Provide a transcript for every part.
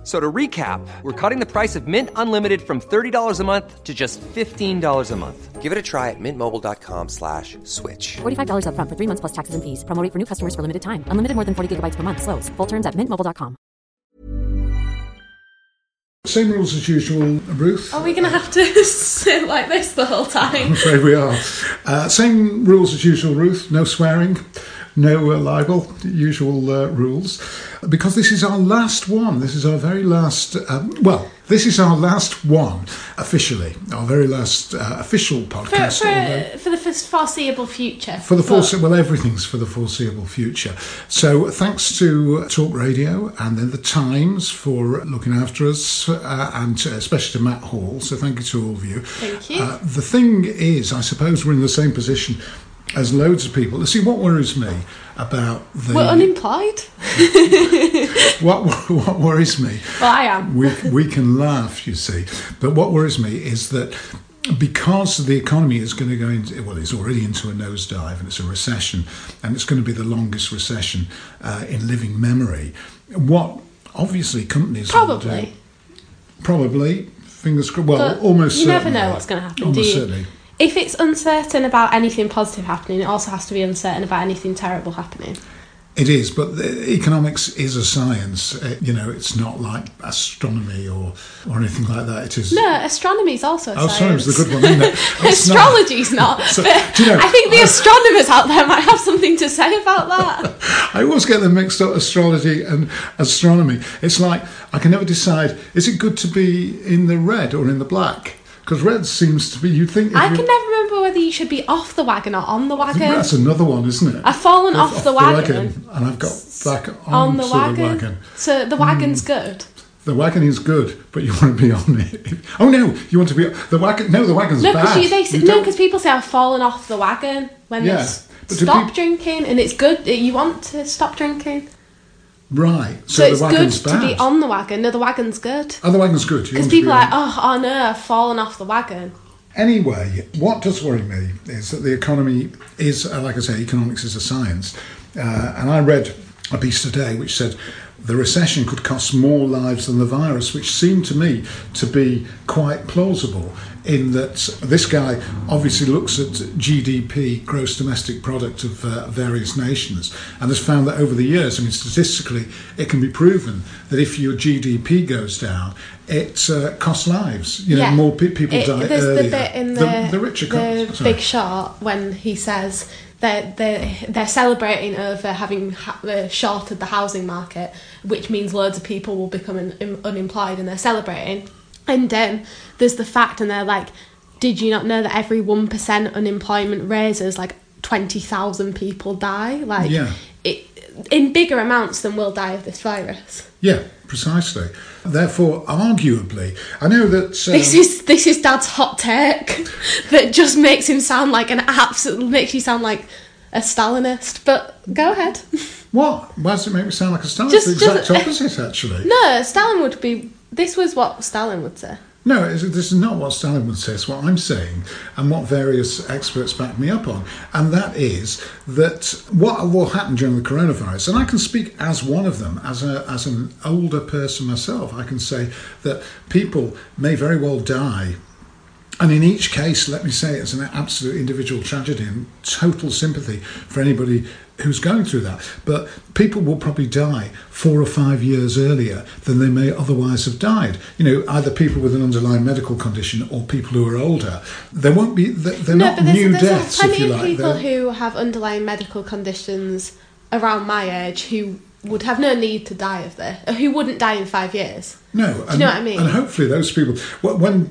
F- So to recap, we're cutting the price of Mint Unlimited from $30 a month to just $15 a month. Give it a try at mintmobile.com slash switch. $45 upfront for three months plus taxes and fees. Promo rate for new customers for limited time. Unlimited more than 40 gigabytes per month. Slows. Full terms at mintmobile.com. Same rules as usual, Ruth. Are we going to have to sit like this the whole time? I'm afraid we are. Uh, same rules as usual, Ruth. No swearing, no uh, libel, usual uh, rules. Because this is our last one. This is our very last, um, well, this is our last one officially, our very last uh, official For, podcast. although- for, for the foreseeable future. For the foreseeable, well, everything's for the foreseeable future. So, thanks to Talk Radio and then the Times for looking after us, uh, and to- especially to Matt Hall. So, thank you to all of you. Thank you. Uh, the thing is, I suppose we're in the same position as loads of people. See, what worries me about the We're unemployed? what what worries me Well, I am. we, we can laugh, you see. But what worries me is that because the economy is going to go into, well, it's already into a nosedive and it's a recession, and it's going to be the longest recession uh, in living memory, what obviously companies will do- Probably. probably, fingers crossed, well, But almost you never know what's going to happen, Almost do you? certainly. If it's uncertain about anything positive happening, it also has to be uncertain about anything terrible happening. It is, but the, economics is a science. Uh, you know, it's not like astronomy or, or anything like that. It is. No, astronomy is also a Oh, science. it's the good one, isn't it? It's not. Astrology's not. So, you know, I think the astronomers out there might have something to say about that. I always get them mixed up, astrology and astronomy. It's like I can never decide: is it good to be in the red or in the black? Because red seems to be. You think? I can never remember whether you should be off the wagon or on the wagon. That's another one, isn't it? I've fallen off, the, wagon, and I've got back on on the the wagon. wagon. So the wagon's hmm. good. The wagon is good, but you want to be on it. Oh no, you want to be the wagon. No, the wagon's No, bad. because they You no, because people say I've fallen off the wagon when Yeah, they s- but do stop drinking, and it's good. You want to stop drinking, right. so, So, it's the good wagon's to be on the wagon. No, the wagon's good Oh, the wagon's good. Because to be people are like, oh, no, I've fallen off the wagon. Anyway, what does worry me is that the economy is, uh, like I say, economics is a science. Uh, and I read a piece today which said the recession could cost more lives than the virus, which seemed to me to be quite plausible. In that this guy obviously looks at GDP, gross domestic product of uh, various nations, and has found that over the years, I mean, statistically, it can be proven that if your GDP goes down, it uh, costs lives. You know, yeah, more pe- people It- die There's earlier. the bit in the the, richer the sorry. Big Short when he says that they're, they're celebrating over having ha- uh, shorted the housing market, which means loads of people will become un- un- unemployed, and they're celebrating. And um, there's the fact, and they're like, "Did you not know that every one percent unemployment raises like twenty thousand people die? Like, Yeah. it, in bigger amounts than will die of this virus." Yeah, precisely. Therefore, arguably, I know that. Um, This is this is Dad's hot take that just makes him sound like an absolute makes you sound like a Stalinist. But go ahead. what? Why does it make me sound like a Stalinist? Just- the exact just- opposite, actually. No, Stalin would be. This was what Stalin would say. No, this is not what Stalin would say. It's what I'm saying, and what various experts back me up on, and that is that what will happen during the coronavirus, and I can speak as one of them, as a as an older person myself. I can say that people may very well die And in each case, let me say, it's an absolute individual tragedy and total sympathy for anybody who's going through that. But people will probably die four or five years earlier than they may otherwise have died. You know, either people with an underlying medical condition or people who are older. There won't be, they're they're no, not but there's, new there's deaths, if plenty you of like. people They're- who have underlying medical conditions around my age who would have no need to die of this, or who wouldn't die in five years. No, Do you know what I mean? And hopefully, those people, when, When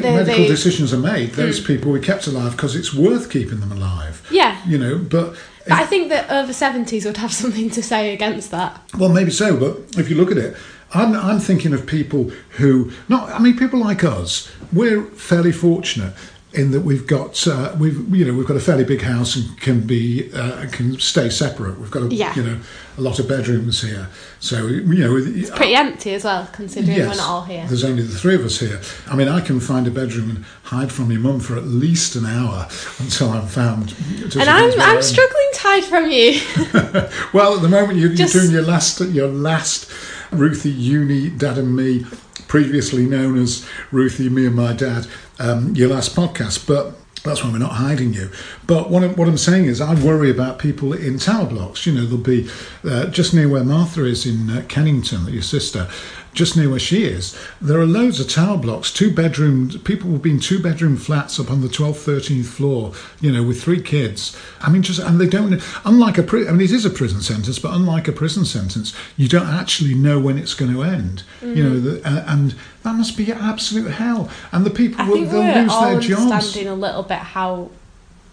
they- medical they- decisions are made, those hmm. people will be kept alive because it's worth keeping them alive. Yeah. You know, but, But I think that over 70s would have something to say against that. well, maybe so. But if you look at it, I'm, I'm thinking of people who, not, I mean, people like us, we're fairly fortunate in that we've got uh, we've you know we've got a fairly big house and can be uh, can stay separate. We've got a, Yeah. you know a lot of bedrooms here, so you know it's Pretty empty as well, considering we're not all here. There's only the three of us here. I mean, I can find a bedroom and hide from your mum for at least an hour until I'm found. And I'm I'm struggling to hide from you. Well, at the moment you're, Just- you're doing your last your last Ruthie Uni Dad and Me, previously known as Ruthie Me and My Dad, um, your last podcast, but. That's why we're not hiding you. But what I'm, what I'm saying is, I worry about people in tower blocks. You know, there'll be uh, just near where Martha is in uh, Kennington, your sister, just near where she is. There are loads of tower blocks, two bedroom. People will be in two bedroom flats up on the 12th, 13th floor. You know, with three kids. I mean, just and they don't. Unlike a, pri- I mean, it is a prison sentence, but unlike a prison sentence, you don't actually know when it's going to end. You know, the, uh, and that must be absolute hell. And the people will they'll we're lose all their jobs. understanding a little bit how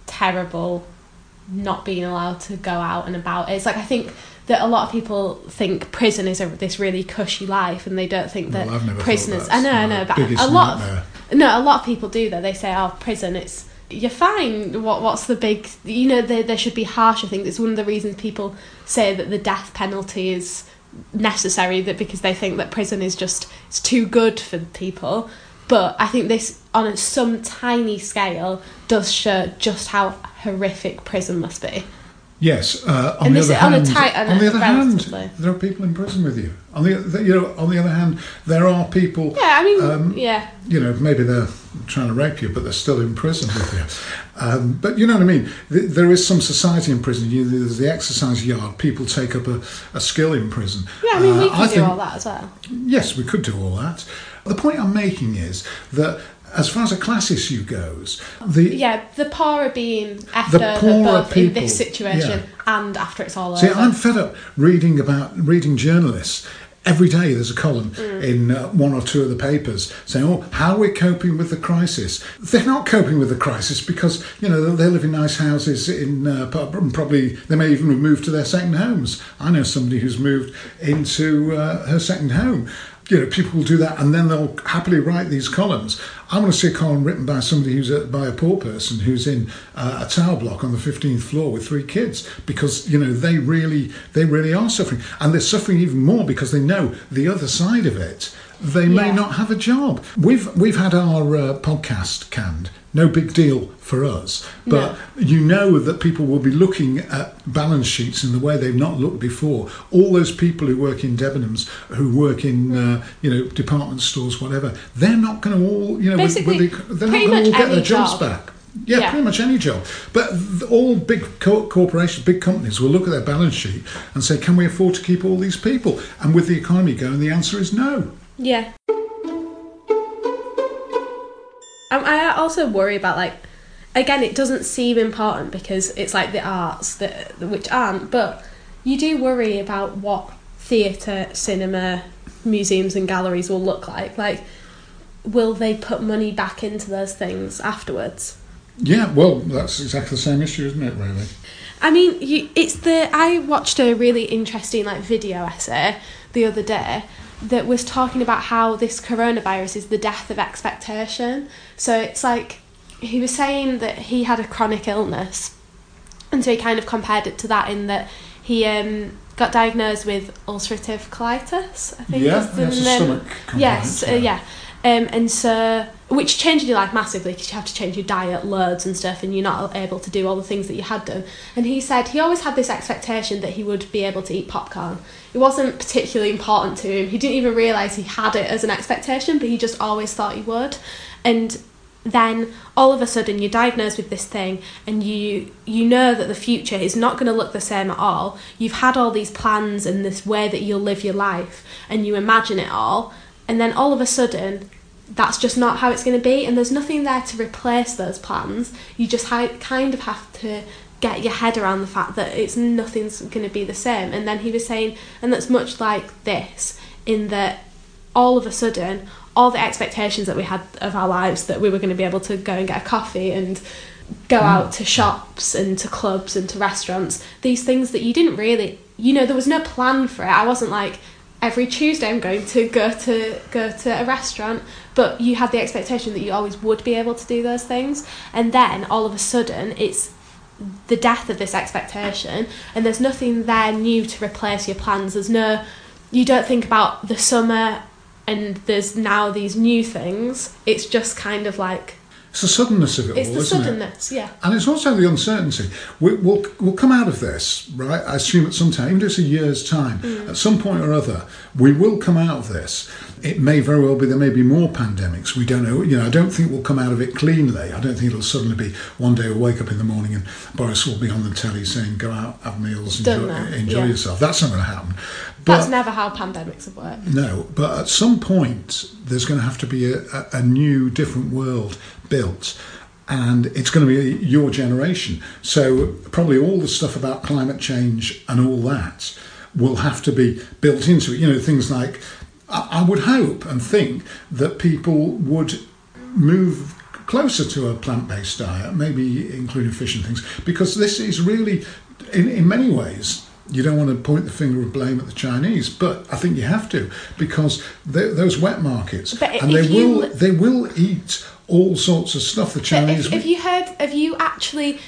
terrible not being allowed to go out and about is. Like I think that a lot of people think prison is a, this really cushy life, and they don't think that Well, prisoners. I know, I know, but a lot nightmare. of no, a lot of people do that. They say, "Oh, prison, it's." You're fine. What what's the big? You know, there there should be harsher things. It's one of the reasons people say that the death penalty is necessary. That because they think that prison is just it's too good for people. But I think this, on some tiny scale, does show just how horrific prison must be. Yes. Uh, on the other on hand, tight- on on the other hand, there are people in prison with you. On the the- you know, on the other hand, there are people. Yeah, I mean, Um, yeah, You know, maybe they're trying to rape you, but they're still in prison with you. Um, but you know what I mean. Th- There is some society in prison. You, there's the exercise yard. People take up a, a skill in prison. yeah. I mean, we Uh, could do think- all that as well. Yes, we could do all that. The point I'm making is that as far as a class issue goes, the Yeah, the poor are being after the, poorer both in this situation yeah. and after it's all See, over. See, I'm fed up reading about reading journalists. Every day there's a column Mm. in uh, one or two of the papers saying, "Oh, how we're coping with the crisis." They're not coping with the crisis because you know they live in nice houses. In uh, probably they may even have moved to their second homes. I know somebody who's moved into uh, her second home. You know, people will do that, and then they'll happily write these columns. I want to see a column written by somebody who's a, by a poor person who's in uh, a tower block on the fifteenth floor with three kids, because you know they really they really are suffering, and they're suffering even more because they know the other side of it. They may Yeah. not have a job. We've we've had our uh, podcast canned. No big deal for us, but you know that people will be looking at balance sheets in the way they've not looked before. All those people who work in Debenhams, who work in uh, you know department stores, whatever, they're not going to all you know Basically, the- they're not going to all get their any jobs job. back. Yeah, Yeah. pretty much any job. But all big co- corporations, big companies will look at their balance sheet and say, "Can we afford to keep all these people?" And with the economy going, the answer is no. Yeah. Um, I also worry about like, again, it doesn't seem important because it's like the arts that which aren't, but you do worry about what theatre, cinema, museums, and galleries will look like. Like, will they put money back into those things afterwards? Yeah, well, that's exactly the same issue, isn't it? Really. I mean, you, it's the. I watched a really interesting like video essay the other day that was talking about how this coronavirus is the death of expectation. So it's like he was saying that he had a chronic illness, and so he kind of compared it to that in that he um, got diagnosed with ulcerative colitis. I think Yeah, the that's stomach Yes, uh, yeah. yeah. Um, and so, which changed your life massively because you have to change your diet loads and stuff, and you're not able to do all the things that you had done. And he said he always had this expectation that he would be able to eat popcorn. It wasn't particularly important to him. He didn't even realise he had it as an expectation, but he just always thought he would. And then all of a sudden you're diagnosed with this thing and you you know that the future is not going to look the same at all you've had all these plans and this way that you'll live your life and you imagine it all and then all of a sudden that's just not how it's going to be and there's nothing there to replace those plans you just hi- kind of have to get your head around the fact that it's nothing's going to be the same. And then he was saying and that's much like this in that all of a sudden all the expectations that we had of our lives that we were going to be able to go and get a coffee and go mm. out to shops and to clubs and to restaurants these things that you didn't really you know there was no plan for it. I wasn't like every Tuesday I'm going to go to go to a restaurant, but you had the expectation that you always would be able to do those things, and then all of a sudden it's the death of this expectation, and there's nothing there new to replace your plans. There's no, you don't think about the summer, and there's now these new things. It's just kind of like It's the suddenness of it it's all, the isn't it? suddenness, yeah. And it's also the uncertainty. We, we'll, we'll come out of this, right? I assume at some time, even if it's a year's time, Mm. at some point or other, we will come out of this. It may very well be there may be more pandemics. We don't know. You know, I don't think we'll come out of it cleanly. I don't think it'll suddenly be one day we'll wake up in the morning and Boris will be on the telly saying, "Go out, have meals, enjoy, enjoy yeah. yourself." That's not going to happen. That's never how pandemics have worked. no, but at some point, there's going to have to be a, a, a new, different world built. And it's going to be your generation. So, probably all the stuff about climate change and all that will have to be built into it. You know, things like, I, would hope and think that people would move closer to a plant based diet, maybe including fish and things, because this is really, in, in many ways, you don't want to point the finger of blame at the Chinese, but I think you have to because those wet markets, But and they you- will they will eat all sorts of stuff. The Chinese, if, if you heard, have you actually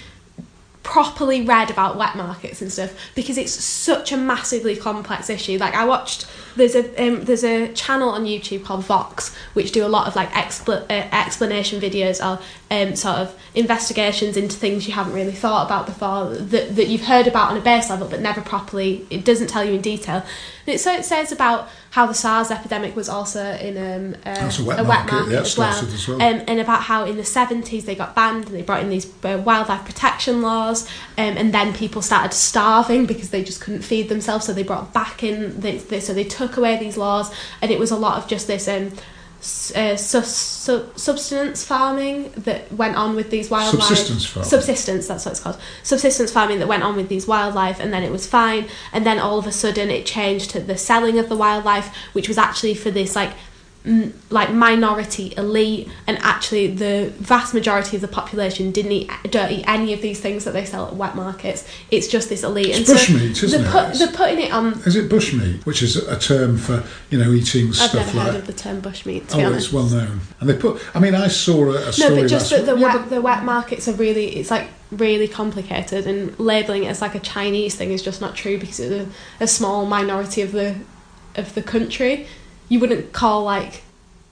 properly read about wet markets and stuff? Because it's such a massively complex issue. Like I watched, there's a um, there's a channel on YouTube called Vox, which do a lot of like expl- uh, explanation videos or um, sort of investigations into things you haven't really thought about before that that you've heard about on a base level, but never properly. It doesn't tell you in detail. And it, so it says about how the SARS epidemic was also in um, uh, a wet a market, wet market yeah, as well. as well. Um, and about how in the 70s they got banned and they brought in these uh, wildlife protection laws um, and then people started starving because they just couldn't feed themselves so they brought back in they, they, so they took away these laws and it was a lot of just this um, uh, su- su- subsistence farming that went on with these wildlife. Subsistence farming. subsistence that's what it's called. Subsistence farming that went on with these wildlife and then it was fine. And then all of a sudden it changed to the selling of the wildlife which was actually for this like like minority elite and actually the vast majority of the population didn't eat don't eat any of these things that they sell at wet markets it's just this elite It's and so bushmeat, isn't they're, it? put, they're putting it on is it bushmeat, which is a term for you know eating stuff. I've stuff never like. heard of the term bushmeat to Oh, be honest it's well known, and they put. I mean, I saw a, a no story but just that the week- yeah, wet the wet markets are really it's like really complicated and labeling it as like a Chinese thing is just not true because it's a, a small minority of the of the country you wouldn't call like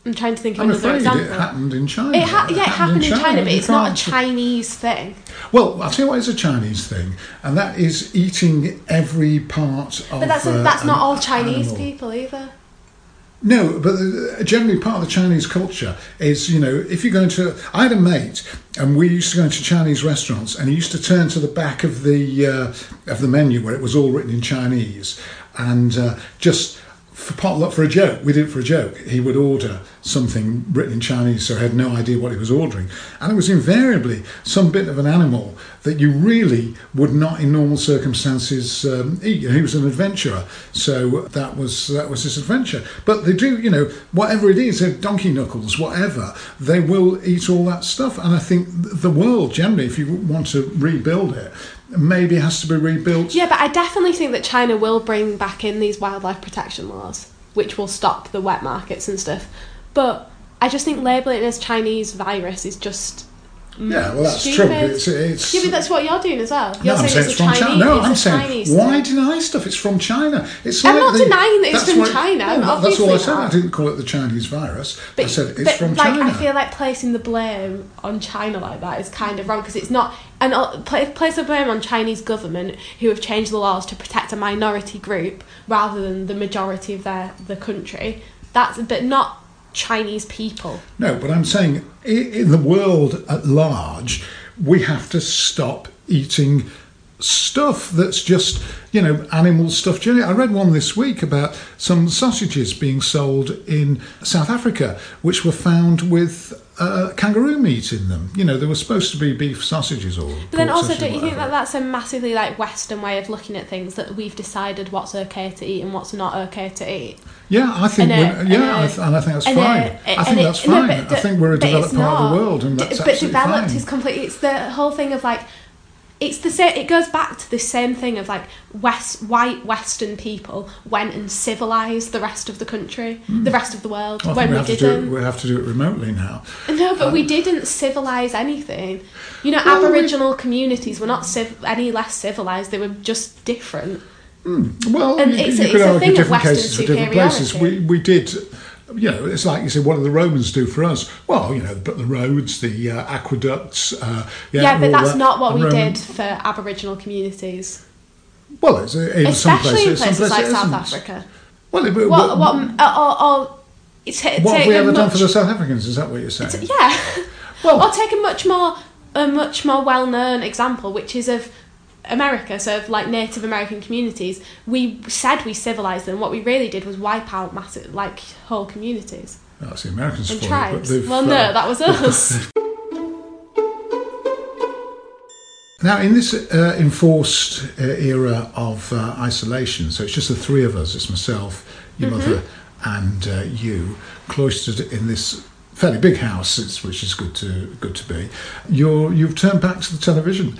I'm trying to think of I'm another example it happened in China. It ha- yeah, it happened in China, but it's not a Chinese thing. Well, I'll tell you what is a Chinese thing, and that is eating every part of. But that's uh, that's not all Chinese animal. people either. No, but uh, generally part of the Chinese culture is, you know, if you go into, I had a mate, and we used to go into Chinese restaurants, and he used to turn to the back of the uh, of the menu where it was all written in Chinese, and uh, just for potluck for a joke, we did it for a joke. He would order something written in Chinese, so I had no idea what he was ordering, and it was invariably some bit of an animal that you really would not, in normal circumstances, um, eat. You know, he was an adventurer, so that was that was his adventure. But they do, you know, whatever it is, donkey knuckles, whatever, they will eat all that stuff. And I think the world generally, if you want to rebuild it, maybe it has to be rebuilt. Yeah, but I definitely think that China will bring back in these wildlife protection laws, which will stop the wet markets and stuff. But I just think labeling it as Chinese virus is just Yeah, well, that's stupid. true. It's, it's, yeah, but that's what you're doing as well. You're no, I'm saying it's from Chinese. China. No, I'm saying Chinese why thing. deny stuff? It's from China. It's I'm like not the- denying that it's from what- China. No, that's all I said. I didn't call it the Chinese virus. But, I said it's but, from like, China. I feel like placing the blame on China like that is kind of wrong because it's not. And uh, place the blame on Chinese government who have changed the laws to protect a minority group rather than the majority of their the country. That's but not Chinese people. No, but I'm saying in the world at large, we have to stop eating stuff that's just, you know, animal stuff. I read one this week about some sausages being sold in South Africa, which were found with uh, kangaroo meat in them. You know, there were supposed to be beef sausages or. But then also, don't you think that that's a massively like Western way of looking at things that we've decided what's okay to eat and what's not okay to eat? Yeah, I think. And, yeah, and, I th- and I think that's fine. I think that's no, fine. but I d- think we're a developed part of the world, and D- that's but absolutely developed fine. is completely. It's the whole thing of like it's the same. It goes back to the same thing of like West white Western people went and civilized the rest of the country, hmm. the rest of the world when we we, have to do it. We have to do it remotely now. No, but we um, didn't civilize anything. You know, Well, we- Aboriginal communities were not civ- any less civilized. They were just different. Hmm. Well, And you, it's- you it's a thing of different Western cases for different places. We we did. You know, it's like you said. What do the Romans do for us? Well, you know, but the roads, the uh, aqueducts. Uh, yeah, Yeah, but that's that. not what And we Roman- did for Aboriginal communities, Well, it's, uh, in some especially places, in some places like South. Africa. Well, it, what, What what uh, or, or it's ta- what have we ever done for the South Africans? Is that what you're saying? Yeah. Well- I'll take a much more a much more well known example, which is of America, so of like Native American communities. We said we civilized them. What we really did was wipe out massive like whole communities it's the Americans and for you, but tribes. they've, Well, uh, no, that was us. Now, in this uh, enforced uh, era of uh, isolation, so it's just the three of us, it's myself, your Mm-hmm. mother, and uh, you, cloistered in this fairly big house, which is good to good to be. You're you've turned back to the television.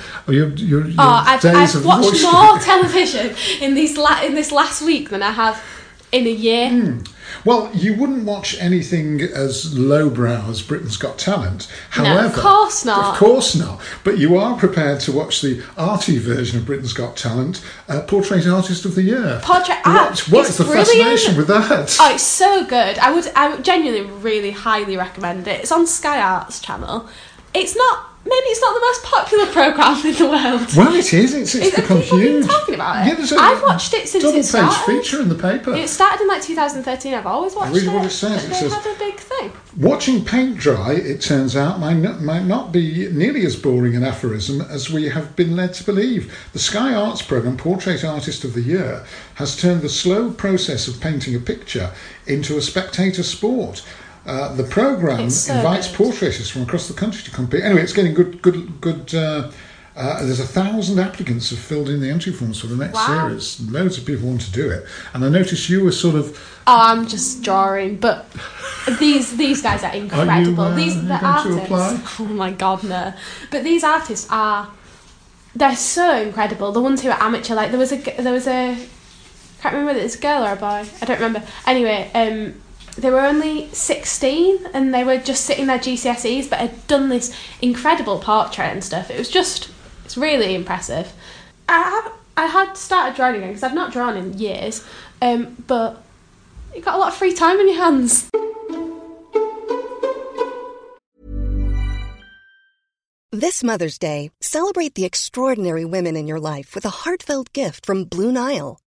Oh, I've, I've watched more television in these la- in this last week than I have in a year. Hmm. Well, you wouldn't watch anything as lowbrow as Britain's Got Talent. No, However, of course not. Of course not. But you are prepared to watch the arty version of Britain's Got Talent, uh, Portrait Artist of the Year. Portrait art, What, what it's the brilliant. fascination with that? Oh, it's so good. I would, I would genuinely really highly recommend it. It's on Sky Arts channel. It's not, maybe it's not the most popular program in the world. well, it is. It's, it's Is- become huge. talking about it? Yeah, there's a I've watched it since double it page started. feature in the paper. It started in like 2013. I've always watched read it. what it says. It says- had a big thing. Watching paint dry, it turns out, might not, might not be nearly as boring an aphorism as we have been led to believe. The Sky Arts programme, Portrait Artist of the Year, has turned the slow process of painting a picture into a spectator sport. Uh, the programme so invites good. portraiters from across the country to compete. Anyway, it's getting good, good, good. Uh, uh, there's a thousand applicants have filled in the entry forms for the next Wow. series. Loads of people want to do it, and I noticed you were sort of Oh, I'm just drawing, but these these guys are incredible. uh, these are the artists. Oh my god, no! But these artists are they're so incredible. The ones who are amateur, like there was a there was a can't remember whether it's a girl or a boy. I don't remember. Anyway, um, they were only sixteen and they were just sitting their GCSEs, but had done this incredible portrait and stuff. It was just it's really impressive. I have, I had started drawing again because I've not drawn in years, um, but you've got a lot of free time on your hands. This Mother's Day, celebrate the extraordinary women in your life with a heartfelt gift from Blue Nile.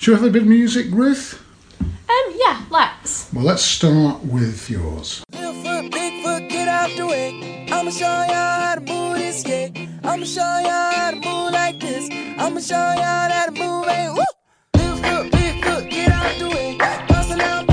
Should we have a bit of music, Ruth? Um, yeah, let's. Well, let's start with yours. Little foot, big foot, get out the way. I'ma show y'all how to move this skate. I'ma show y'all how to move like this. I'ma show y'all how to move a woo. Little foot, big foot, get out the way. Bustin' out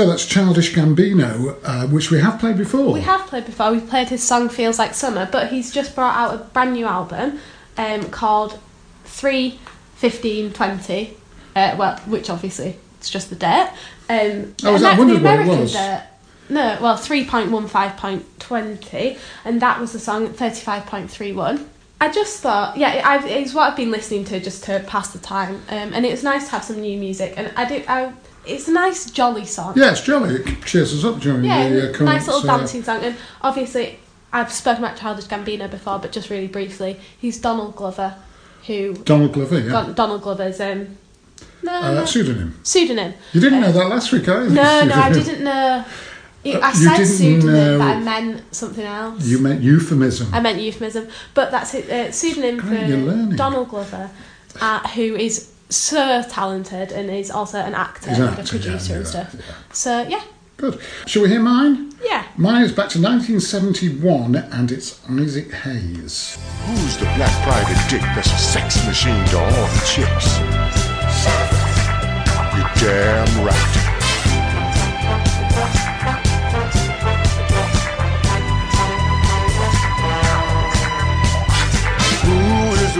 So that's Childish Gambino, uh, which we have played before. We have played before. We've played his song "Feels Like Summer," but he's just brought out a brand new album um, called Three Fifteen Twenty. Uh, well, which obviously it's just the date. Um, Oh, was that- the it American was. date. No, well, three point one five point twenty, and that was the song thirty five point three one. I just thought, yeah, I've, it's what I've been listening to just to pass the time, um, and it's nice to have some new music. And I do, I, it's a nice jolly song. Yeah, it's jolly. It cheers us up during Yeah, the uh, current, nice little uh, dancing song. And obviously, I've spoken about Childish Gambino before, but just really briefly, he's Donald Glover, who Donald Glover, yeah. Don- Donald Glover's um, no, uh, no, pseudonym. pseudonym. You didn't Uh, know that last week, either. No, no, I didn't know. I Uh, you said pseudonym, know- but I meant something else. You meant euphemism. I meant euphemism, but that's it. Uh, pseudonym for. Donald Glover, uh, who is so talented and is also an actor He's an and a actor, yeah, producer and stuff. yeah. So yeah, Good. Shall we hear mine? yeah. Mine is back to 1971 and it's Isaac Hayes. Who's the black private dick that's a sex machine to all the chicks? You're damn right.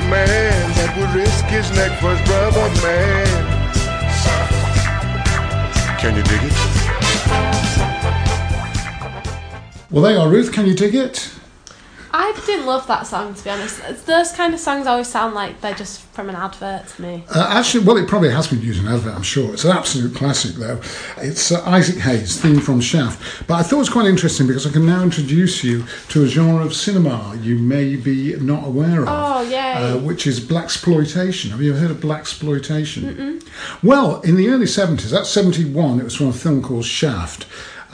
Who is the man that would risk his neck for his brother, man? Can you dig it? Well, they are. Ruth, can you dig it? I didn't love that song to be honest. Those kind of songs always sound like they're just from an advert to me. Uh, actually, well, it probably has been used in an advert, I'm sure. It's an absolute classic, though. It's uh, Isaac Hayes, theme from Shaft. But I thought it was quite interesting because I can now introduce you to a genre of cinema you may be not aware of. Oh, yay. Uh, which is blaxploitation. Have you ever heard of blaxploitation? Well, in the early 70s, that's 71, it was from a film called Shaft.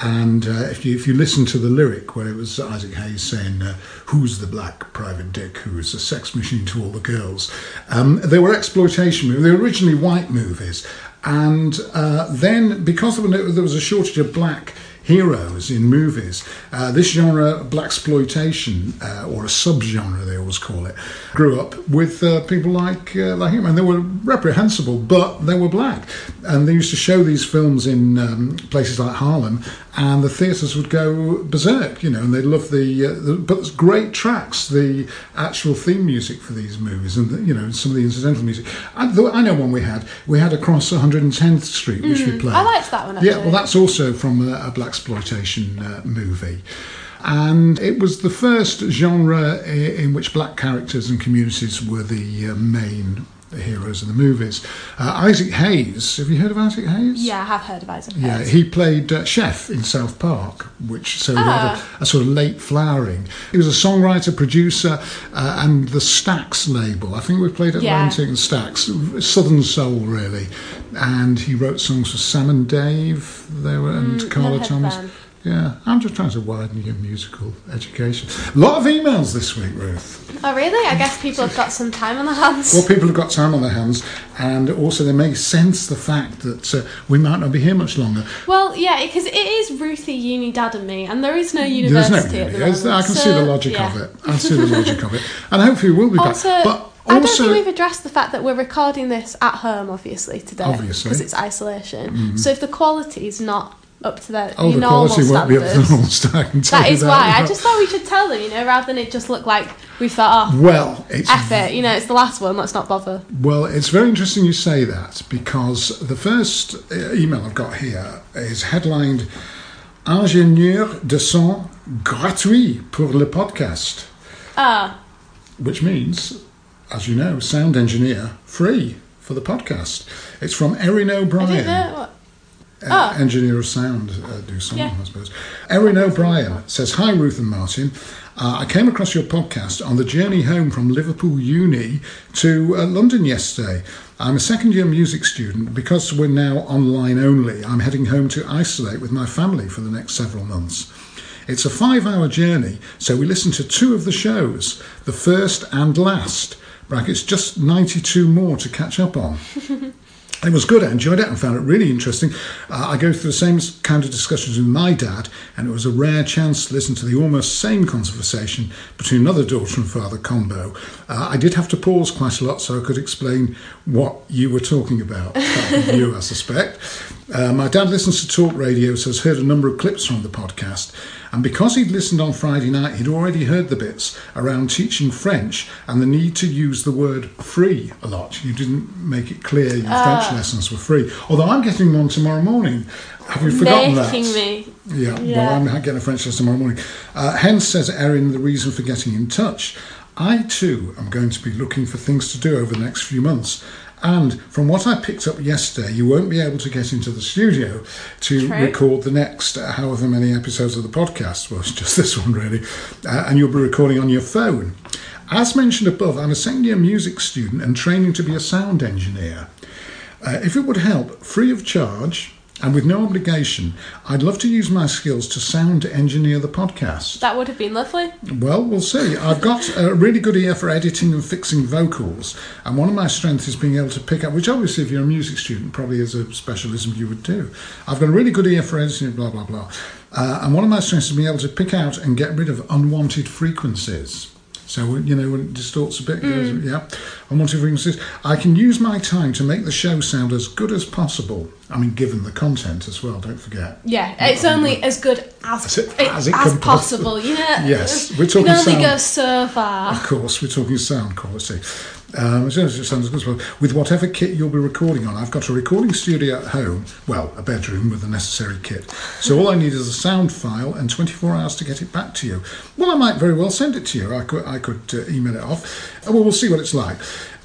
And uh, if you if you listen to the lyric where it was Isaac Hayes saying, uh, "Who's the black private dick who is a sex machine to all the girls?" Um, they were exploitation movies. They were originally white movies, and uh, then because there was a shortage of black heroes in movies. Uh, this genre, blaxploitation, uh, or a subgenre they always call it, grew up with uh, people like uh, like him, and they were reprehensible, but they were black, and they used to show these films in um, places like Harlem, and the theatres would go berserk, you know, and they loved the, uh, the but great tracks, the actual theme music for these movies, and the, you know some of the incidental music. I, though I know one we had. We had across 110th Street, which we played. I liked that one, Yeah, well, that's also from a, a blaxploitation uh, movie. And it was the first genre in which black characters and communities were the uh, main heroes of the movies. Uh, Isaac Hayes, have you heard of Isaac Hayes? Yeah, I have heard of Isaac Hayes. Yeah, he played uh, chef in South Park, which so he had a, a sort of late flowering. He was a songwriter, producer, uh, and the Stax label. I think we played Yeah. Atlantic and Stax, Southern Soul really. And he wrote songs for Sam and Dave, there were, and Mm, Carla heard of Thomas. them. Yeah, I'm just trying to widen your musical education. A lot of emails this week, Ruth. Oh really? I guess people have got some time on their hands. Well, people have got time on their hands, and also they may sense the fact that uh, we might not be here much longer. Well, yeah, because it is Ruthie, Uni, Dad, and me, and there is no There's university no at the. I can see the logic yeah. of it. I see the logic of it, and hopefully we'll be Also, back. But I don't think we've addressed the fact that we're recording this at home, obviously today, Obviously. Mm-hmm. because it's isolation. So if the quality is not up to their oh, the normal quality won't be up to the standards, normal standard. I can tell that is why. I just thought we should tell them, you know, rather than it just look like we thought, oh, well, it's F it, you know, it's the last one, let's not bother. Well, it's very interesting you say that because the first uh, email I've got here is headlined Ingénieur de son gratuit pour le podcast, Ah, which means, as you know, sound engineer free for the podcast. It's from Erin O'Brien. Uh, engineer of sound uh, do song, Yeah. I suppose. Erin O'Brien says, Hi, Ruth and Martin. Uh, I came across your podcast on the journey home from Liverpool Uni to uh, London yesterday. I'm a second year music student. Because we're now online only, I'm heading home to isolate with my family for the next several months. It's a five hour journey, so we listened to two of the shows, the first and last. Brackets, just 92 more to catch up on. It was good. I enjoyed it and found it really interesting. Uh, I go through the same kind of discussions with my dad, and it was a rare chance to listen to the almost same conversation between another daughter and father combo. Uh, I did have to pause quite a lot so I could explain what you were talking about. You, I suspect. Uh, my dad listens to talk radio, so has heard a number of clips from the podcast. And because he'd listened on Friday night, he'd already heard the bits around teaching French and the need to use the word free a lot. You didn't make it clear your French lessons were free. Although I'm getting one tomorrow morning. Have you forgotten that? Me. Yeah, Yeah. well, I'm getting a French lesson tomorrow morning. Uh, hence, says Erin, the reason for getting in touch. I too am going to be looking for things to do over the next few months. And from what I picked up yesterday, you won't be able to get into the studio to True. record the next uh, however many episodes of the podcast. Well, it's just this one, really. Uh, and you'll be recording on your phone. As mentioned above, I'm a second year music student and training to be a sound engineer. Uh, if it would help, free of charge, and with no obligation, I'd love to use my skills to sound engineer the podcast. That would have been lovely. Well, we'll see. I've got a really good ear for editing and fixing vocals, and one of my strengths is being able to pick up, which obviously, if you're a music student, probably is a specialism you would do. I've got a really good ear for editing, blah, blah, blah. Uh, and one of my strengths is being able to pick out and get rid of unwanted frequencies. So, you know, when it distorts a bit, goes, mm. yeah, unwanted frequencies. I can use my time to make the show sound as good as possible. I mean, given the content as well, don't forget. Yeah, it's only as good as As it- it- as as, it can possible. You Yes, we're You talking can only sound. go so far. Of course, we're talking sound quality. Um. With whatever kit you'll be recording on, I've got a recording studio at home, well, a bedroom with the necessary kit. So all I need is a sound file and 24 hours to get it back to you. Well, I might very well send it to you. I could, I could uh, email it off. Uh, Well, we'll see what it's like.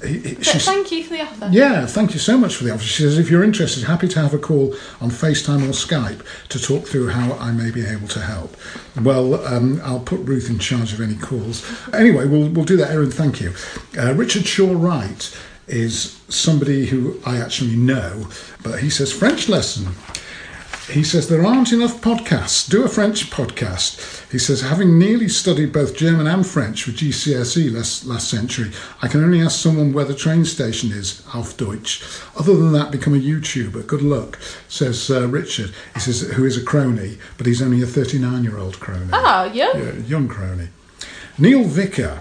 He- he- But thank you for the offer. yeah, thank you so much for the offer. She says, if you're interested, happy to have a call on FaceTime or Skype to talk through how I may be able to help. Well, um, I'll put Ruth in charge of any calls. Anyway, we'll, we'll do that, Erin, thank you. Uh, Richard Shaw Wright is somebody who I actually know, but he says, French lesson. He says there aren't enough podcasts. Do a French podcast. He says, having nearly studied both German and French with GCSE last, last century, I can only ask someone where the train station is, auf Deutsch. Other than that, become a YouTuber. Good luck, says uh, Richard. He says, who is a crony, but he's only a 39 year old crony. Oh, yeah. Yeah, young crony. Neil Vicker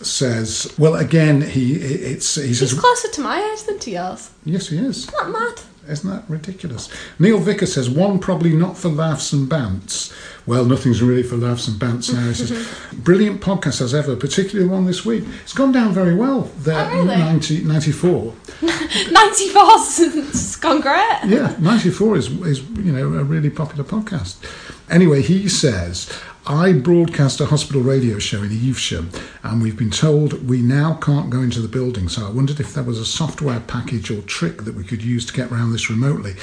says, well, again, he it's he says, He's closer to my age than to yours. yes, he is. Isn't mad? Isn't that ridiculous? Neil Vicker says, one probably not for laughs and bants. Well, nothing's really for laughs and bants now. He says, brilliant podcast as ever, particularly one this week. It's gone down very well. There, Oh, really? 90, 94. 94's gone great. Yeah, 94 is, is, you know, a really popular podcast. Anyway, he says, I broadcast a hospital radio show in Evesham, and we've been told we now can't go into the building. So I wondered if there was a software package or trick that we could use to get around this remotely.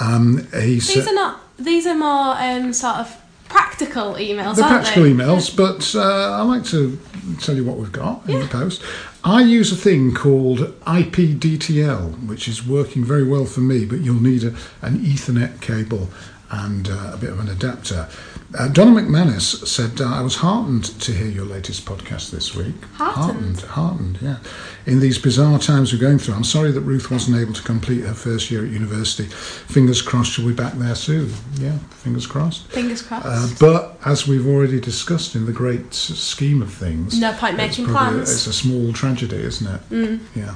Um, he These are not. These are more um, sort of practical emails, the practical they? emails, but uh, I like to tell you what we've got in the post. I use a thing called IPDTL, which is working very well for me, but you'll need a, an Ethernet cable and uh, a bit of an adapter. Uh, Donna McManus said, uh, I was heartened to hear your latest podcast this week. Heartened? Heartened, heartened, yeah. In these bizarre times we're going through, I'm sorry that Ruth wasn't able to complete her first year at university. Fingers crossed she'll be back there soon. Yeah, fingers crossed. Fingers crossed. Uh, but as we've already discussed in the great scheme of things, No point making probably- plans. It's a small tragedy, isn't it? Yeah.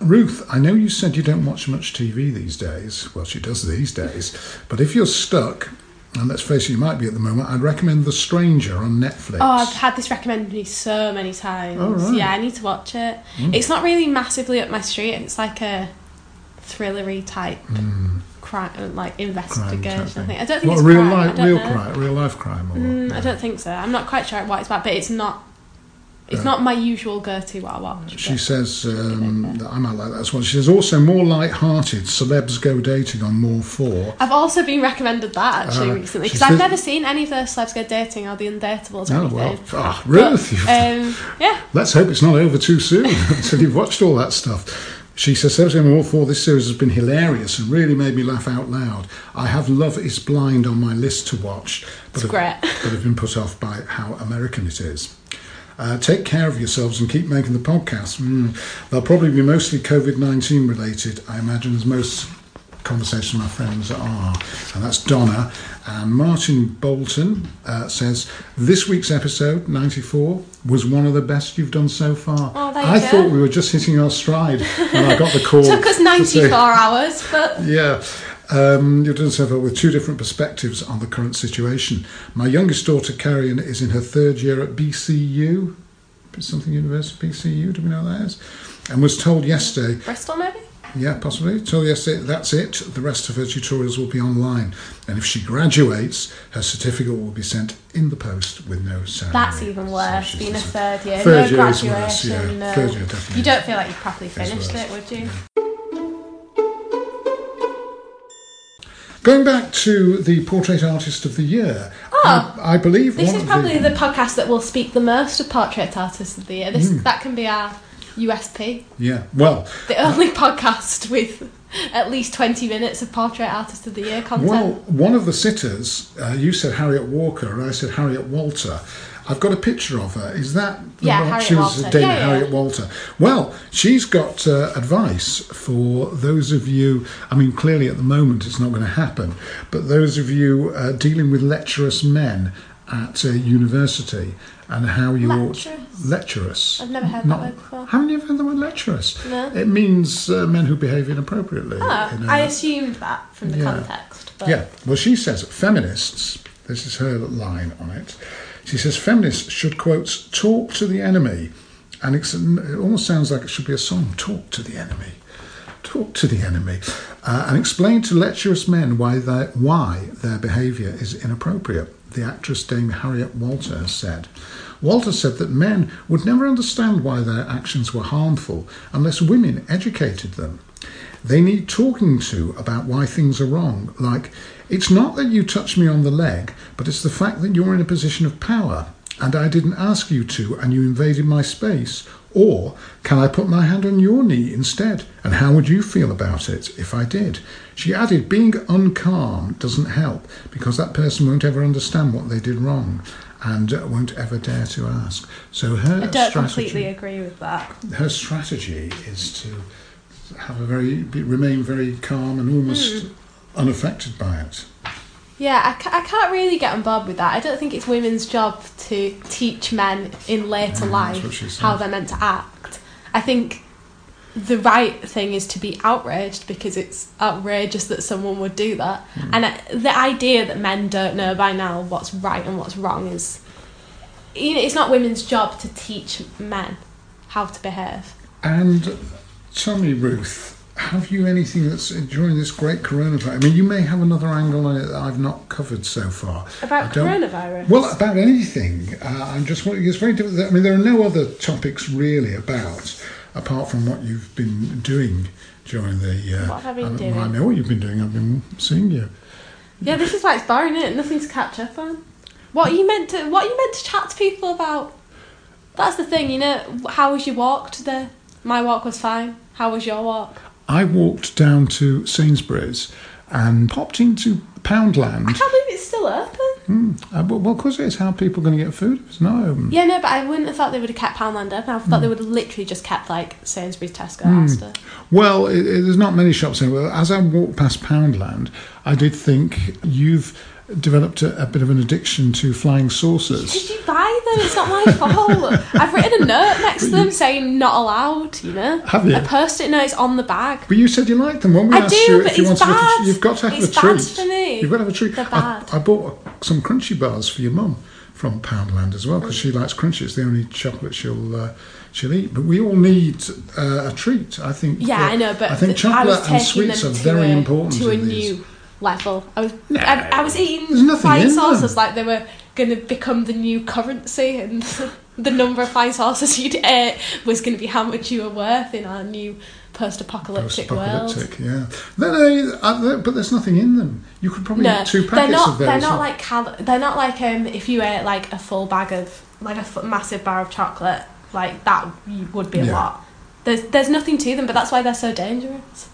Ruth, I know you said you don't watch much TV these days. Well, she does these days. But if you're stuck, and let's face it, you might be at the moment, I'd recommend The Stranger on Netflix. Oh, I've had this recommended to me so many times. Oh, right. Yeah, I need to watch it. Hmm. It's not really massively up my street. It's like a thrillery type hmm. crime, uh, like investigation. type I think. I don't think what, it's real crime. Life, real know. crime, real life crime, or Mm, I don't think so. I'm not quite sure what it's about, but it's not. It's not my usual go-to what I watch. She says um, that I might like that as well. She says also more light-hearted. Celebs go dating on more four. I've also been recommended that actually Uh, recently because I've never seen any of the celebs go dating or the undateables or Oh anything. well, ah, But, Ruth, you've- um, yeah, Let's hope it's not over too soon until you've watched all that stuff. She says, Celebs Go More 4, this series has been hilarious and really made me laugh out loud. I have Love is Blind on my list to watch, but, It's have, great. but have been put off by how American it is. Uh, take care of yourselves and keep making the podcast. Mm, they'll probably be mostly COVID 19 related, I imagine, as most conversations with my friends are. And that's Donna. And Martin Bolton uh, says, This week's episode, 94, was one of the best you've done so far. Oh, I go. thought we were just hitting our stride when I got the call. took us 94 say- hours, but yeah. Um, you've done so far with two different perspectives on the current situation. My youngest daughter, Carrion, is in her third year at BCU, something University, BCU, do we know what that is? And was told yesterday, Bristol maybe. yeah, possibly, told yesterday that's it, the rest of her tutorials will be online. And if she graduates, her certificate will be sent in the post with no ceremony. That's even worse. she's being a third year, Third no year is graduation. worse, yeah. no. Third year definitely You don't feel like you've properly finished it, would you? Going back to the Portrait Artist of the Year, Oh. I, I believe This is probably the podcast that will speak the most of Portrait Artists of the Year. This Hmm. that can be our USP. Yeah, well, The only podcast with at least 20 minutes of Portrait Artist of the Year content. Well, one of the sitters, uh, you said Harriet Walker, and I said Harriet Walter. I've got a picture of her. Is that the Yeah? Harriet she was Walter. Dame Yeah, yeah. Harriet Walter. Well, she's got uh, advice for those of you. I mean, clearly at the moment it's not going to happen, but those of you uh, dealing with lecherous men at uh, university and how you ought lecherous. I've never heard that word before. Haven't you heard the word lecherous? No. It means uh, men who behave inappropriately. Oh, in I a- assumed that from the Yeah. context. But yeah, well, she says feminists, this is her line on it. She says feminists should, quote, talk to the enemy. And it almost sounds like it should be a song talk to the enemy. Talk to the enemy. Uh, and explain to lecherous men why, why their behaviour is inappropriate. The actress Dame Harriet Walter has said. Walter said that men would never understand why their actions were harmful unless women educated them. They need talking to about why things are wrong, like, it's not that you touched me on the leg, but it's the fact that you're in a position of power and I didn't ask you to and you invaded my space. Or, can I put my hand on your knee instead? And how would you feel about it if I did? She added, being uncalm doesn't help because that person won't ever understand what they did wrong and uh, won't ever dare to ask. So her I don't strategy completely agree with that. her strategy is to have a very remain very calm and almost Hmm. unaffected by it. Yeah, I, ca- I can't really get on board with that. I don't think it's women's job to teach men in later Mm, that's what she life how they're meant to act. I think the right thing is to be outraged because it's outrageous that someone would do that. Hmm. And I, the idea that men don't know by now what's right and what's wrong is. You know, it's not women's job to teach men how to behave. And tell me, Ruth, have you anything that's during this great coronavirus? I mean, you may have another angle on it that I've not covered so far. About coronavirus? Well, about anything. Uh, I'm just wondering. It's very difficult. I mean, there are no other topics really about apart from what you've been doing during the. Uh, What have I been I, doing? I know what you've been doing. I've been seeing you. Yeah, this is like isn't it? Nothing to catch up on. What are you meant to What are you meant to chat to people about? That's the thing, you know. How was your walk today? My walk was fine. How was your walk? I walked down to Sainsbury's and popped into Poundland. I can't believe it's still open. Hmm. Uh, but- well, because it's how people are going to get food if it's not open. Yeah, no, but I wouldn't have thought they would have kept Poundland open. I thought they hmm. would have literally just kept like Sainsbury's, Tesco, hmm. Asda. Well, it, it- there's not many shops. Well, as I walked past Poundland, I did think you've developed a, a bit of an addiction to flying saucers. Did you buy them? It's not my fault. I've written a note next to them saying not allowed. You know, Have you? A post-it note on the bag. But you said you liked them when we I asked do, you if you wanted. A, bad. you've got to have It's a treat. It's bad for me. You've got to have a treat. They're I, bad. I bought some crunchy bars for your mum from Poundland as well because she likes crunchy. It's the only chocolate she'll uh, she'll eat. But we all need uh, a treat. I think. Yeah, I know, but I think chocolate and sweets are very a, important to a in these. new level. I was No, I, I was eating flying in them. like they were going to become the new currency, and the number of flying saucers you'd eat was going to be how much you were worth in our new post-apocalyptic, world. Post-apocalyptic, yeah. No, no, but there's nothing in them. You could probably No, eat two they're packets not. of those. They're not like cal- They're not like um, if you ate like a full bag of like a f- massive bar of chocolate, like that would be a Yeah. lot. There's there's nothing to them, but that's why they're so dangerous.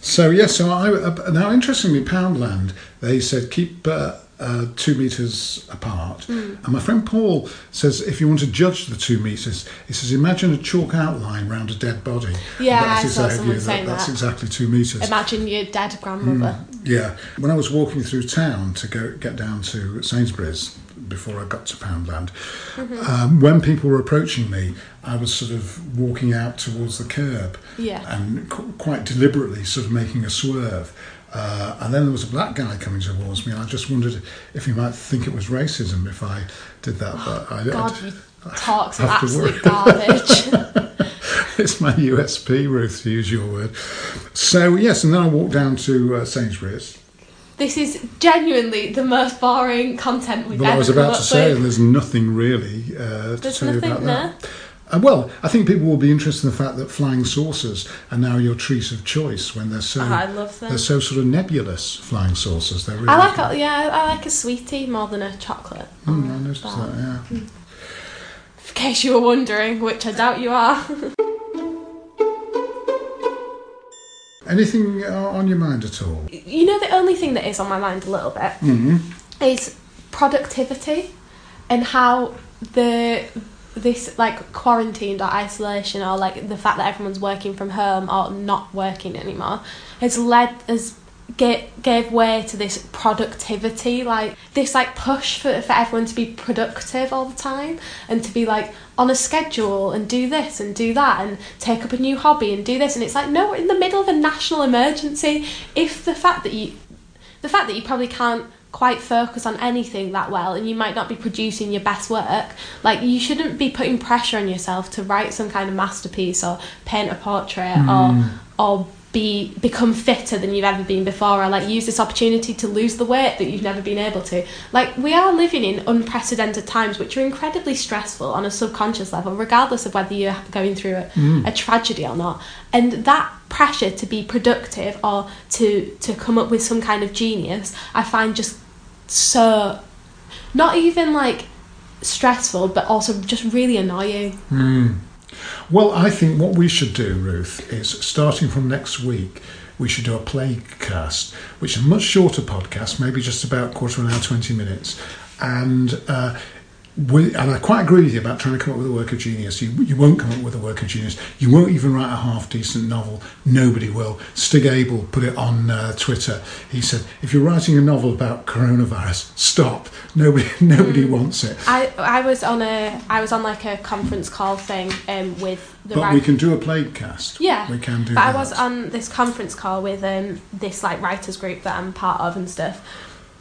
So yes, so I uh, now interestingly, Poundland they said keep uh, uh, two meters apart, Hmm. and my friend Paul says if you want to judge the two meters, he says imagine a chalk outline round a dead body. Yeah, that's I his saw someone that- saying That's that. exactly two meters. Imagine your dead grandmother. Yeah, when I was walking through town to go get down to Sainsbury's before I got to Poundland, Mm-hmm. um, when people were approaching me, I was sort of walking out towards the curb Yeah. and qu- quite deliberately sort of making a swerve. Uh, and then there was a black guy coming towards me. And I just wondered if he might think it was racism if I did that. But I, God, I, you talk some absolute garbage. it's my USP, Ruth, to use your word. So yes, and then I walked down to uh, Sainsbury's. This is genuinely the most boring content we've ever Well, ever I was about to say, with. there's nothing really uh, to There's tell you nothing about there. that. Uh, well, I think people will be interested in the fact that flying saucers are now your treat of choice when they're so Oh, I love them. they're so sort of nebulous flying saucers. They're really I like good. a, yeah, I like a sweetie more than a chocolate. Mm, I noticed that. Yeah. In case you were wondering, which I doubt you are. Anything uh, on your mind at all? You know, the only thing that is on my mind a little bit is productivity and how the this like quarantine or isolation or like the fact that everyone's working from home or not working anymore has led has gave, gave way to this productivity like this like push for, for everyone to be productive all the time and to be like on a schedule and do this and do that and take up a new hobby and do this. And it's like no we're in the middle of a national emergency. If the fact that you the fact that you probably can't quite focus on anything that well and you might not be producing your best work like you shouldn't be putting pressure on yourself to write some kind of masterpiece or paint a portrait or mm. or be become fitter than you've ever been before or like use this opportunity to lose the weight that you've never been able to. Like we are living in unprecedented times which are incredibly stressful on a subconscious level regardless of whether you're going through a, mm. a tragedy or not. And that pressure to be productive or to to come up with some kind of genius i find just so not even like stressful but also just really annoying hmm. Well, I think what we should do, Ruth, is starting from next week, we should do a playcast, which is a much shorter podcast, maybe just about quarter of an hour, 20 minutes. And uh, and I quite agree with you about trying to come up with a work of genius. You, you won't come up with a work of genius. You won't even write a half decent novel. Nobody will. Stig Abell put it on uh, Twitter. He said, if you're writing a novel about coronavirus, stop. Nobody, nobody wants it. I I was on a I was on like a conference call thing um with the But we can do a playcast. yeah we can do but that. I was on this conference call with um this like writers group that I'm part of and stuff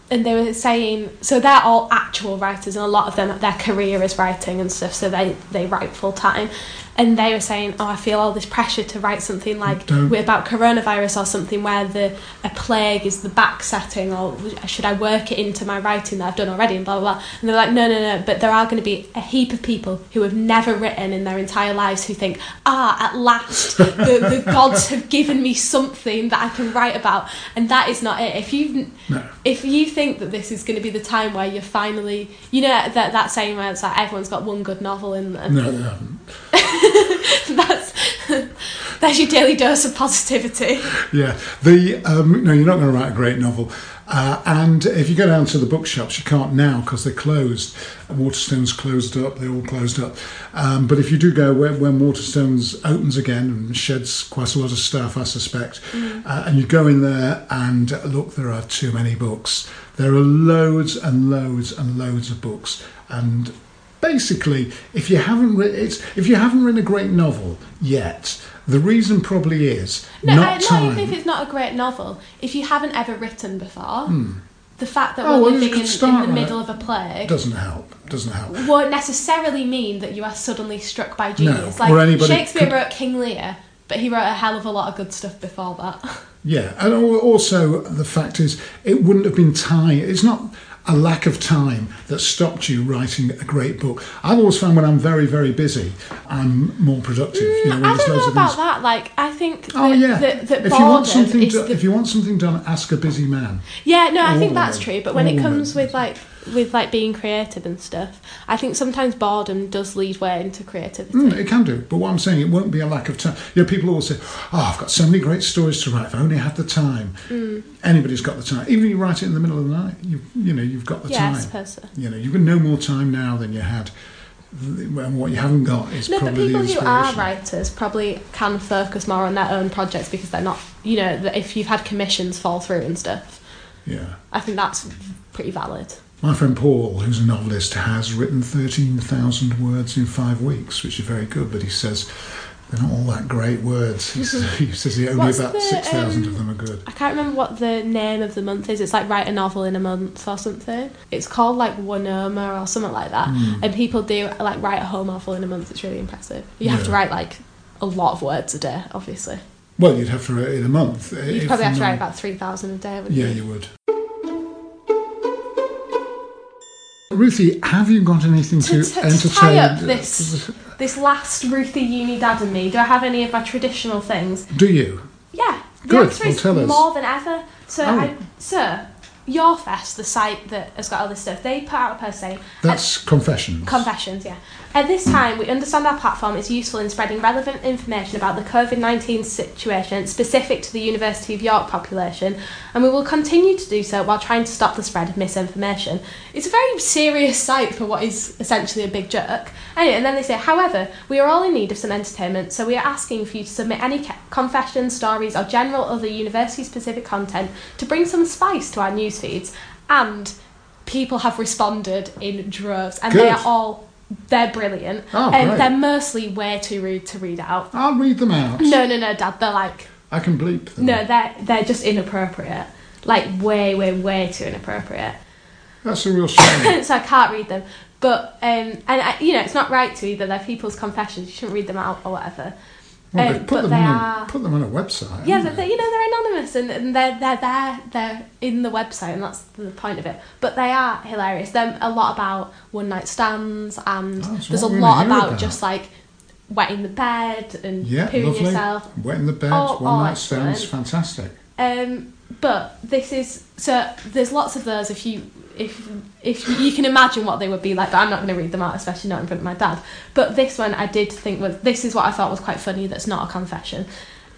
and they were saying so they're all actual writers and a lot of them their career is writing and stuff so they they write full time and they were saying oh I feel all this pressure to write something like Don't. about coronavirus or something where the a plague is the back setting or should I work it into my writing that I've done already and blah blah blah and they're like no no no but there are going to be a heap of people who have never written in their entire lives who think ah at last the, the gods have given me something that I can write about and that is not it if you No. if you think that this is going to be the time where you're finally you know that that saying where it's like everyone's got one good novel in them No, they haven't. that's that's your daily dose of positivity Yeah, the um, no, you're not going to write a great novel. Uh, and if you go down to the bookshops, you can't now because they're closed. Waterstone's closed up; they're all closed up. Um, but if you do go when, when Waterstone's opens again and sheds quite a lot of stuff, I suspect, uh, and you go in there and look, there are too many books. There are loads and loads and loads of books, and basically, if you haven't written, it's, if you haven't written a great novel yet, the reason probably is No, not time. not even if it's not a great novel. If you haven't ever written before, hmm. the fact that Oh, we're well, living in, in the middle of a plague doesn't help. Doesn't help. won't necessarily mean that you are suddenly struck by genius. No, like Shakespeare could- wrote King Lear, but he wrote a hell of a lot of good stuff before that. Yeah, and also the fact is, it wouldn't have been time. It's not a lack of time that stopped you writing a great book. I've always found when I'm very, very busy, I'm more productive. you mm, know, I don't know about that. Like, I think Oh that, yeah. that, that if you want something, do, the if you want something done, ask a busy man. Yeah, no, I think that's true. But when it comes it. with like with like being creative and stuff, I think sometimes boredom does lead way into creativity. Mm, it can do, but what I'm saying, it won't be a lack of time. You know, people always say, "Oh, I've got so many great stories to write. If I only had the time." Mm. Anybody's got the time. Even if you write it in the middle of the night, you you know, you've got the Yeah, I time. suppose so. You know, you've got no more time now than you had. And what you haven't got is No, but probably people the who are writers probably can focus more on their own projects because they're not, you know, if you've had commissions fall through and stuff, Yeah. I think that's pretty valid. My friend Paul, who's a novelist, has written 13,000 words in five weeks, which is very good, but he says they're not all that great words. He says, he says only What's about the, 6,000 um, of them are good. I can't remember what the name of the month is. It's like write a novel in a month or something. It's called like Wanoma or something like that. Hmm. And people do like write a whole novel in a month. It's really impressive. You have to write like a lot of words a day, obviously. Well, you'd have to write in a month. You if probably have to write about 3,000 a day, wouldn't Yeah, you? you would. Ruthie, have you got anything to, To, to, entertain? tie up this this last Ruthie Uni Dad and me, do I have any of my traditional things? Do you? Yeah. The Good, answer well, is tell us. more than ever. So, Oh. I, sir, Yourfest, the site that has got all this stuff, they put out a post saying That's confessions. Confessions, yeah. At this time, we understand our platform is useful in spreading relevant information about the COVID 19 situation specific to the University of York population, and we will continue to do so while trying to stop the spread of misinformation. It's a very serious site for what is essentially a big joke. Anyway, and then they say, however, we are all in need of some entertainment, so we are asking for you to submit any ca- confessions, stories, or general other university specific content to bring some spice to our news feeds. And people have responded in droves, and they are all they're brilliant. Oh, and great. they're mostly way too rude to read out. I'll read them out. No, no, no, Dad. They're like I can bleep them. no, they're they're just inappropriate. Like way, way, way too inappropriate. That's a real shame. so I can't read them. But um, and I, you know, it's not right to either. They're people's confessions. You shouldn't read them out or whatever. Well, Um, put but them they on are. a, put them on a website. Yeah, but they, you know they're anonymous and, and they're they're there they're in the website and that's the point of it. But they are hilarious. They're a lot about one night stands and Oh, there's a lot about, about. just like wetting the bed and Yeah, pooing lovely. yourself. Wetting the bed, All- one all night stands, fantastic. Um, but this is so there's lots of those. If you if if you can imagine what they would be like, but I'm not going to read them out, especially not in front of my dad. But this one I did think was this is what I thought was quite funny. That's not a confession.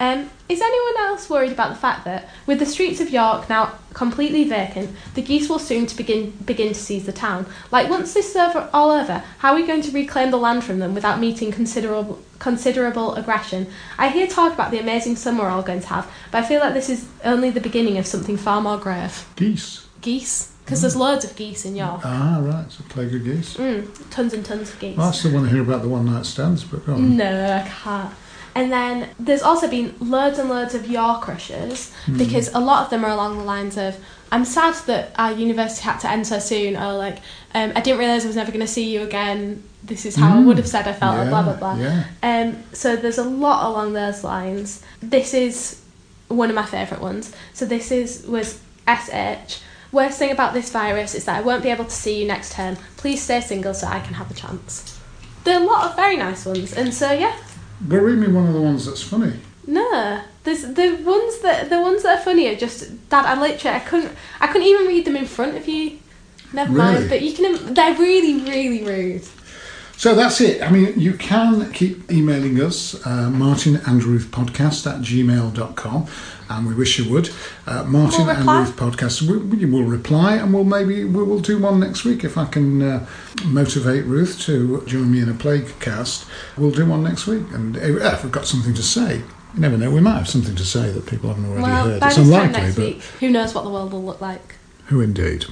Um, is anyone else worried about the fact that with the streets of York now completely vacant, the geese will soon to begin begin to seize the town? Like once this is over, all over, how are we going to reclaim the land from them without meeting considerable considerable aggression? I hear talk about the amazing summer we're all going to have, but I feel like this is only the beginning of something far more grave. Geese. Geese, because there's loads of geese in York. Ah, right, so plague of geese. Mm, tons and tons of geese. I still want to hear about the one night stands, but go on. No, I can't. And then there's also been loads and loads of York rushes because a lot of them are along the lines of I'm sad that our university had to end so soon, or like um, I didn't realise I was never going to see you again. This is how I would have said I felt, or blah blah blah. Yeah. Um, so there's a lot along those lines. This is one of my favourite ones. So this is was SH. Worst thing about this virus is that I won't be able to see you next term. Please stay single so I can have a chance. There are a lot of very nice ones, and so yeah, But read me one of the ones that's funny. no, there's the ones that the ones that are funny are just that I literally I couldn't I couldn't even read them in front of you. Never Really? mind, but you can. They're really really rude. So that's it. I mean, you can keep emailing us, uh, Martin and Ruth Podcast at gmail.com, and we wish you would. Uh, Martin We'll and. Ruth Podcast, we, we will reply, and we'll maybe we will do one next week if I can uh, motivate Ruth to join me in a plague cast. We'll do one next week, and if if we've got something to say, you never know, we might have something to say that people haven't already well, heard. It's unlikely, but week, who knows what the world will look like? who indeed?